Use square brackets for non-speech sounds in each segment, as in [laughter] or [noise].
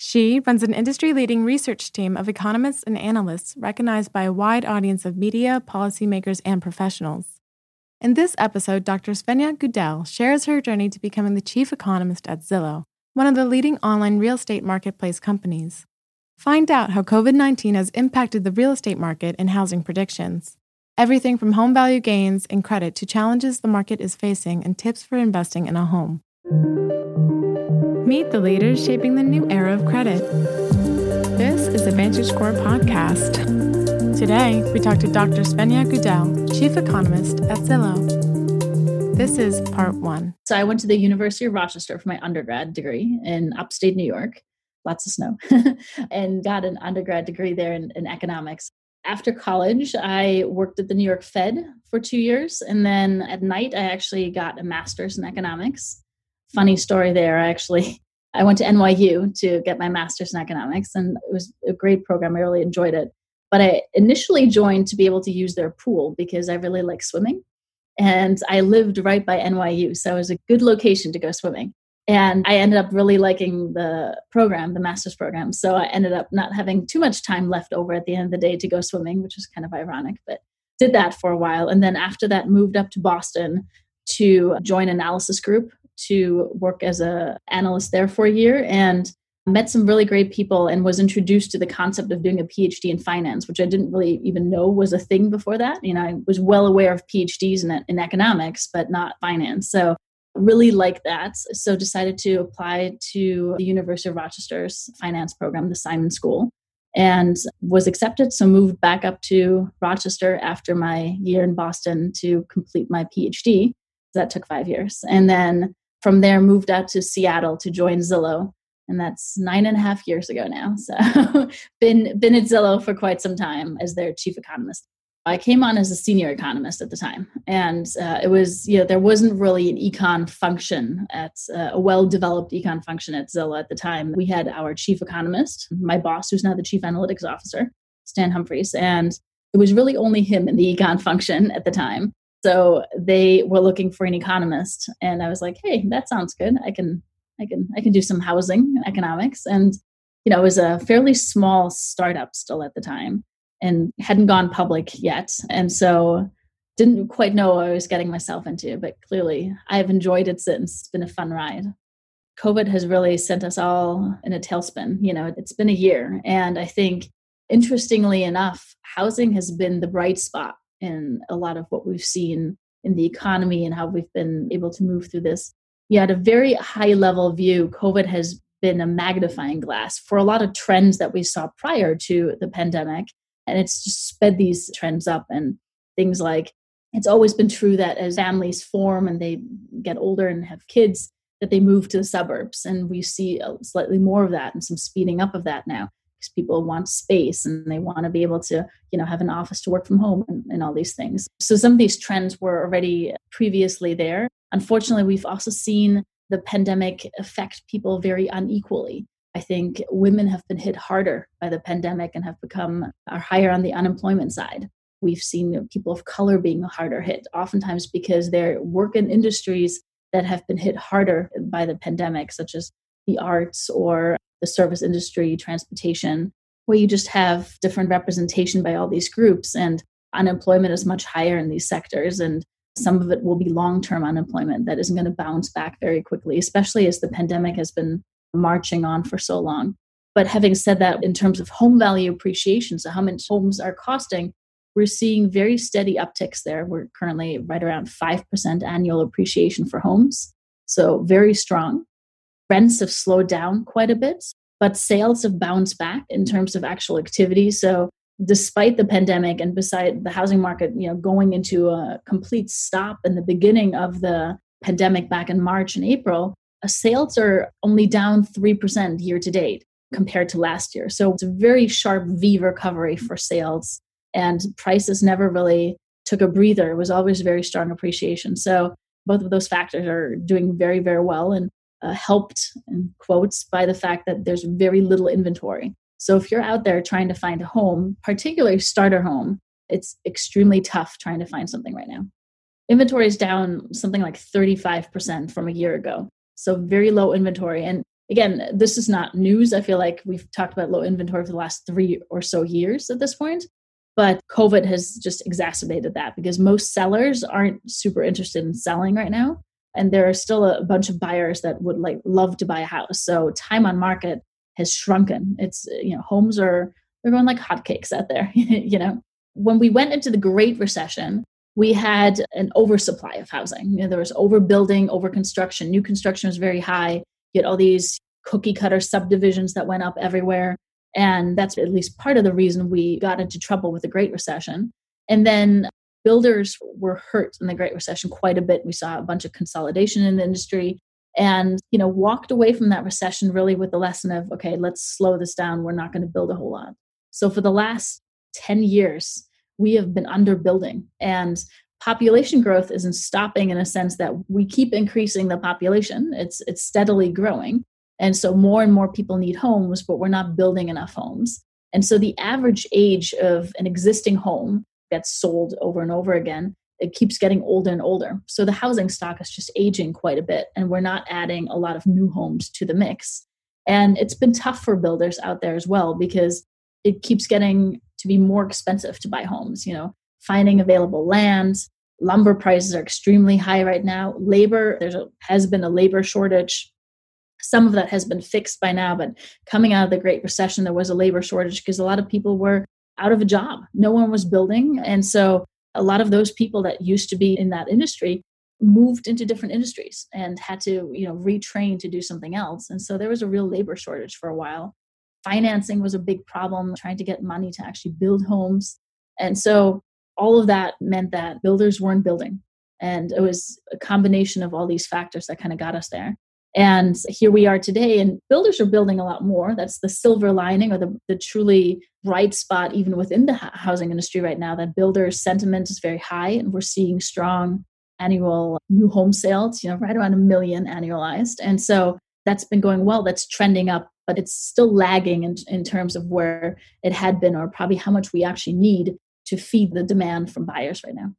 She runs an industry leading research team of economists and analysts recognized by a wide audience of media, policymakers, and professionals. In this episode, Dr. Svenja Gudell shares her journey to becoming the chief economist at Zillow, one of the leading online real estate marketplace companies. Find out how COVID 19 has impacted the real estate market and housing predictions. Everything from home value gains and credit to challenges the market is facing and tips for investing in a home. Meet the leaders shaping the new era of credit. This is the VantageScore podcast. Today, we talk to Dr. Svenja Gudell, Chief Economist at Zillow. This is part one. So, I went to the University of Rochester for my undergrad degree in upstate New York, lots of snow, [laughs] and got an undergrad degree there in, in economics. After college, I worked at the New York Fed for two years. And then at night, I actually got a master's in economics funny story there. I actually [laughs] I went to NYU to get my master's in economics, and it was a great program. I really enjoyed it. But I initially joined to be able to use their pool because I really like swimming, and I lived right by NYU, so it was a good location to go swimming. And I ended up really liking the program, the master's program. So I ended up not having too much time left over at the end of the day to go swimming, which was kind of ironic, but did that for a while. And then after that, moved up to Boston to join analysis group to work as a analyst there for a year and met some really great people and was introduced to the concept of doing a phd in finance which i didn't really even know was a thing before that. You know i was well aware of phds in, in economics but not finance. So really like that. So decided to apply to the university of rochester's finance program the simon school and was accepted. So moved back up to rochester after my year in boston to complete my phd that took five years. And then from there moved out to Seattle to join Zillow. And that's nine and a half years ago now. So [laughs] been been at Zillow for quite some time as their chief economist. I came on as a senior economist at the time, and uh, it was you know there wasn't really an econ function at uh, a well-developed econ function at Zillow at the time. We had our chief economist, my boss, who's now the chief analytics officer, Stan Humphries, and it was really only him in the econ function at the time. So they were looking for an economist, and I was like, "Hey, that sounds good. I can, I can, I can do some housing economics." And you know, it was a fairly small startup still at the time, and hadn't gone public yet, and so didn't quite know what I was getting myself into. But clearly, I've enjoyed it since. It's been a fun ride. COVID has really sent us all in a tailspin. You know, it's been a year, and I think interestingly enough, housing has been the bright spot in a lot of what we've seen in the economy and how we've been able to move through this. Yeah, at a very high level view, COVID has been a magnifying glass for a lot of trends that we saw prior to the pandemic. And it's just sped these trends up and things like it's always been true that as families form and they get older and have kids, that they move to the suburbs. And we see slightly more of that and some speeding up of that now because people want space and they want to be able to you know have an office to work from home and, and, all these things. So some of these trends were already previously there. Unfortunately we've also seen the pandemic affect people very unequally. I think women have been hit harder by the pandemic and have become are higher on the unemployment side. We've seen people of color being harder hit oftentimes because they work in industries that have been hit harder by the pandemic such as the arts or the service industry, transportation, where you just have different representation by all these groups. And unemployment is much higher in these sectors. And some of it will be long term unemployment that isn't going to bounce back very quickly, especially as the pandemic has been marching on for so long. But having said that, in terms of home value appreciation, so how much homes are costing, we're seeing very steady upticks there. We're currently right around 5% annual appreciation for homes. So very strong. Rents have slowed down quite a bit, but sales have bounced back in terms of actual activity. So despite the pandemic and beside the housing market, you know, going into a complete stop in the beginning of the pandemic back in March and April, uh, sales are only down 3% year to date compared to last year. So it's a very sharp V recovery for sales and prices never really took a breather. It was always very strong appreciation. So both of those factors are doing very, very well. And uh, helped in quotes by the fact that there's very little inventory. So if you're out there trying to find a home, particularly starter home, it's extremely tough trying to find something right now. Inventory is down something like 35% from a year ago. So very low inventory. And again, this is not news. I feel like we've talked about low inventory for the last three or so years at this point. But COVID has just exacerbated that because most sellers aren't super interested in selling right now. And there are still a bunch of buyers that would like love to buy a house. So time on market has shrunken. It's, you know, homes are, they're going like hotcakes out there, [laughs] you know. When we went into the Great Recession, we had an oversupply of housing. You know, there was overbuilding, overconstruction. New construction was very high. You had all these cookie cutter subdivisions that went up everywhere. And that's at least part of the reason we got into trouble with the Great Recession. And then builders were hurt in the Great Recession quite a bit. We saw a bunch of consolidation in the industry and you know walked away from that recession really with the lesson of okay let's slow this down. We're not going to build a whole lot. So for the last 10 years we have been underbuilding and population growth isn't stopping in a sense that we keep increasing the population. It's it's steadily growing. And so more and more people need homes but we're not building enough homes. And so the average age of an existing home that's sold over and over again it keeps getting older and older. So the housing stock is just aging quite a bit and we're not adding a lot of new homes to the mix. And it's been tough for builders out there as well because it keeps getting to be more expensive to buy homes you know finding available land lumber prices are extremely high right now labor there has been a labor shortage. Some of that has been fixed by now but coming out of the great recession there was a labor shortage because a lot of people were out of a job. No one was building. And so a lot of those people that used to be in that industry moved into different industries and had to you know retrain to do something else. And so there was a real labor shortage for a while. Financing was a big problem trying to get money to actually build homes. And so all of that meant that builders weren't building. And it was a combination of all these factors that kind of got us there. And here we are today and builders are building a lot more. That's the silver lining or the, the truly bright spot even within the housing industry right now that builder sentiment is very high and we're seeing strong annual new home sales you know right around a million annualized and so that's been going well that's trending up but it's still lagging in, in terms of where it had been or probably how much we actually need to feed the demand from buyers right now.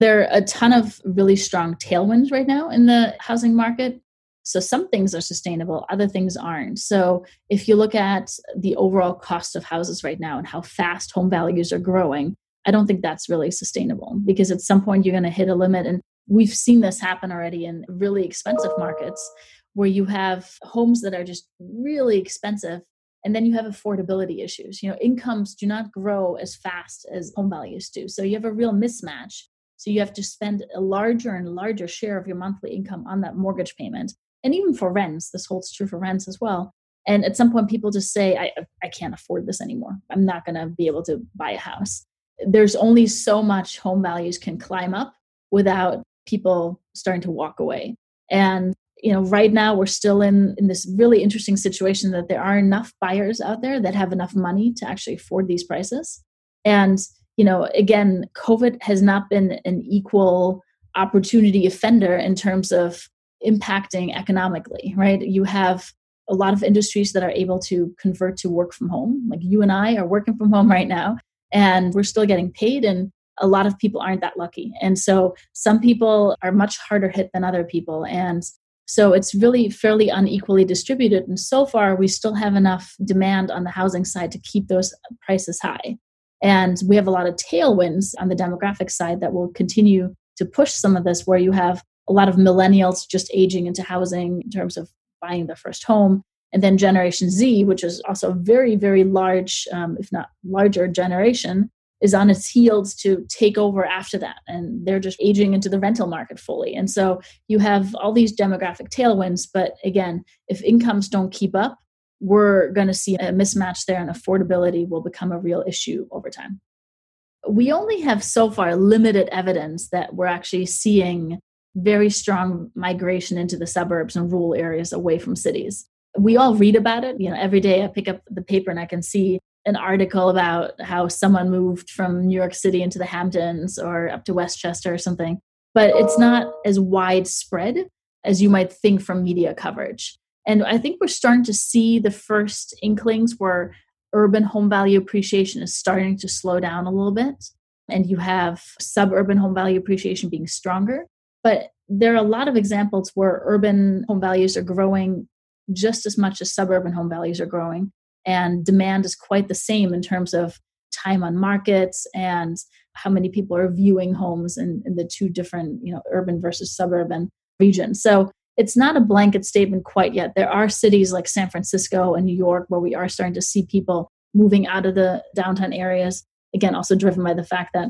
There are a ton of really strong tailwinds right now in the housing market. So some things are sustainable, other things aren't. So if you look at the overall cost of houses right now and how fast home values are growing, I don't think that's really sustainable because at some point you're going to hit a limit. And we've seen this happen already in really expensive markets where you have homes that are just really expensive and then you have affordability issues you know incomes do not grow as fast as home values do so you have a real mismatch so you have to spend a larger and larger share of your monthly income on that mortgage payment and even for rents this holds true for rents as well. And at some point people just say i, I can't afford this anymore. I'm not going to be able to buy a house. There's only so much home values can climb up without people starting to walk away. And you know right now we're still in in this really interesting situation that there are enough buyers out there that have enough money to actually afford these prices. And you know again covid has not been an equal opportunity offender in terms of impacting economically right you have a lot of industries that are able to convert to work from home like you and i are working from home right now and we're still getting paid and a lot of people aren't that lucky and so some people are much harder hit than other people and so it's really fairly unequally distributed. And so far, we still have enough demand on the housing side to keep those prices high. And we have a lot of tailwinds on the demographic side that will continue to push some of this, where you have a lot of millennials just aging into housing in terms of buying their first home. And then Generation Z, which is also a very, very large, um, if not larger generation, is on its heels to take over after that. And they're just aging into the rental market fully. And so you have all these demographic tailwinds but again if incomes don't keep up we're going to see a mismatch there and affordability will become a real issue over time. We only have so far limited evidence that we're actually seeing very strong migration into the suburbs and rural areas away from cities we all read about it you know every day i pick up the paper and i can see an article about how someone moved from New York City into the Hamptons or up to Westchester or something, but it's not as widespread as you might think from media coverage. And I think we're starting to see the first inklings where urban home value appreciation is starting to slow down a little bit. And you have suburban home value appreciation being stronger. But there are a lot of examples where urban home values are growing just as much as suburban home values are growing. And demand is quite the same in terms of time on markets and how many people are viewing homes in, in the two different, you know, urban versus suburban regions. So it's not a blanket statement quite yet. There are cities like San Francisco and New York where we are starting to see people moving out of the downtown areas. Again, also driven by the fact that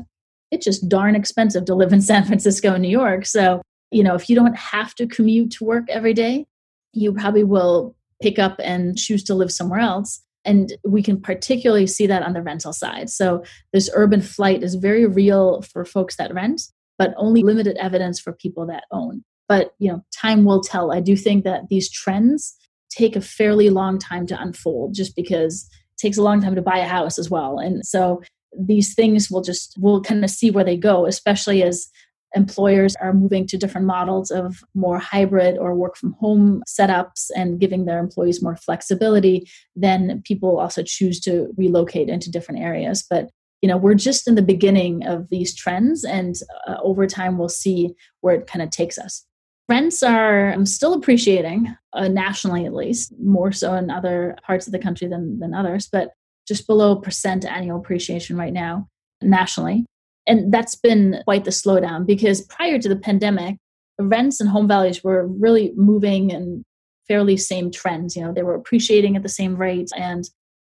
it's just darn expensive to live in San Francisco and New York. So, you know, if you don't have to commute to work every day, you probably will pick up and choose to live somewhere else. And we can particularly see that on the rental side. So, this urban flight is very real for folks that rent, but only limited evidence for people that own. But, you know, time will tell. I do think that these trends take a fairly long time to unfold just because it takes a long time to buy a house as well. And so these things will just we'll kind of see where they go especially as employers are moving to different models of more hybrid or work from home setups and giving their employees more flexibility then people also choose to relocate into different areas. But you know we're just in the beginning of these trends and uh, over time we'll see where it kind of takes us. Rents are um, still appreciating uh, nationally at least more so in other parts of the country than, than others but just below percent annual appreciation right now nationally. And that's been quite the slowdown because prior to the pandemic, rents and home values were really moving in fairly same trends. You know, they were appreciating at the same rate and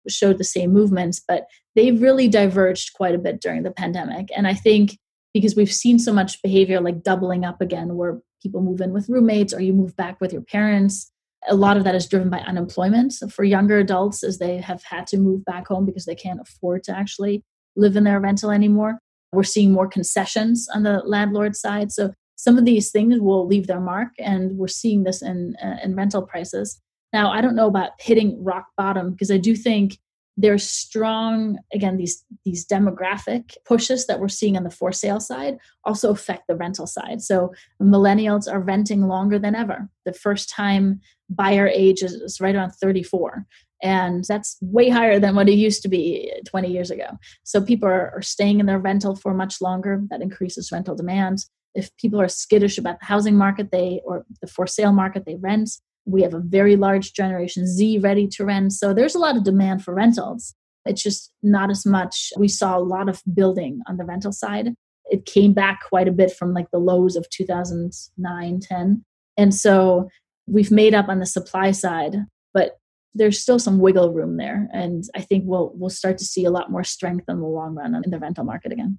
showed the same movements, but they really diverged quite a bit during the pandemic. And I think because we've seen so much behavior like doubling up again, where people move in with roommates or you move back with your parents a lot of that is driven by unemployment for younger adults as they have had to move back home because they can't afford to actually live in their rental anymore. We're seeing more concessions on the landlord side. So some of these things will leave their mark, and we're seeing this in, uh, in rental prices. Now, I don't know about hitting rock bottom because I do think there's strong again these these demographic pushes that we're seeing on the for sale side also affect the rental side so millennials are renting longer than ever the first time buyer age is, is right around 34 and that's way higher than what it used to be 20 years ago so people are, are staying in their rental for much longer that increases rental demand if people are skittish about the housing market they or the for sale market they rent we have a very large generation Z ready to rent. So there's a lot of demand for rentals. It's just not as much. We saw a lot of building on the rental side. It came back quite a bit from like the lows of 2009, 10. And so we've made up on the supply side, but there's still some wiggle room there. And I think we'll we'll start to see a lot more strength in the long run in the rental market again.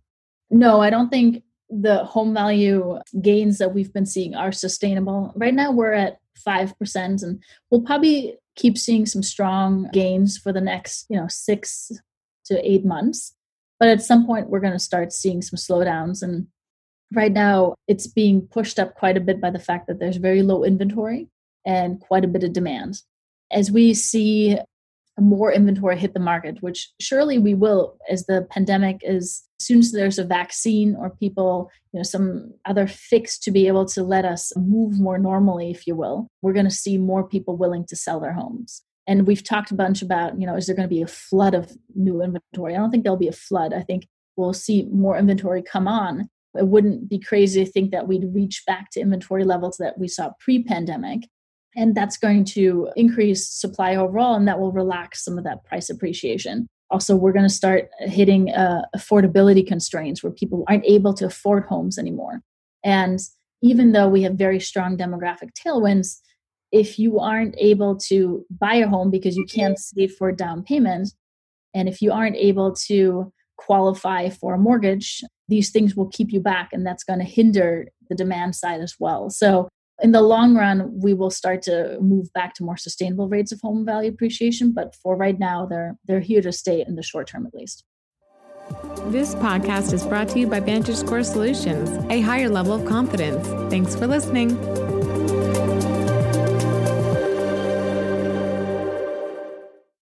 No, I don't think the home value gains that we've been seeing are sustainable. Right now we're at 5% and we'll probably keep seeing some strong gains for the next, you know, 6 to 8 months. But at some point we're going to start seeing some slowdowns and right now it's being pushed up quite a bit by the fact that there's very low inventory and quite a bit of demand. As we see more inventory hit the market, which surely we will as the pandemic is as soon as there's a vaccine or people, you know, some other fix to be able to let us move more normally, if you will, we're going to see more people willing to sell their homes. And we've talked a bunch about, you know, is there going to be a flood of new inventory? I don't think there'll be a flood. I think we'll see more inventory come on. It wouldn't be crazy to think that we'd reach back to inventory levels that we saw pre pandemic and that's going to increase supply overall and that will relax some of that price appreciation. Also we're going to start hitting uh, affordability constraints where people aren't able to afford homes anymore. And even though we have very strong demographic tailwinds if you aren't able to buy a home because you can't save for a down payment and if you aren't able to qualify for a mortgage these things will keep you back and that's going to hinder the demand side as well. So in the long run, we will start to move back to more sustainable rates of home value appreciation. But for right now, they're they're here to stay in the short term at least. This podcast is brought to you by VantageScore Solutions, a higher level of confidence. Thanks for listening.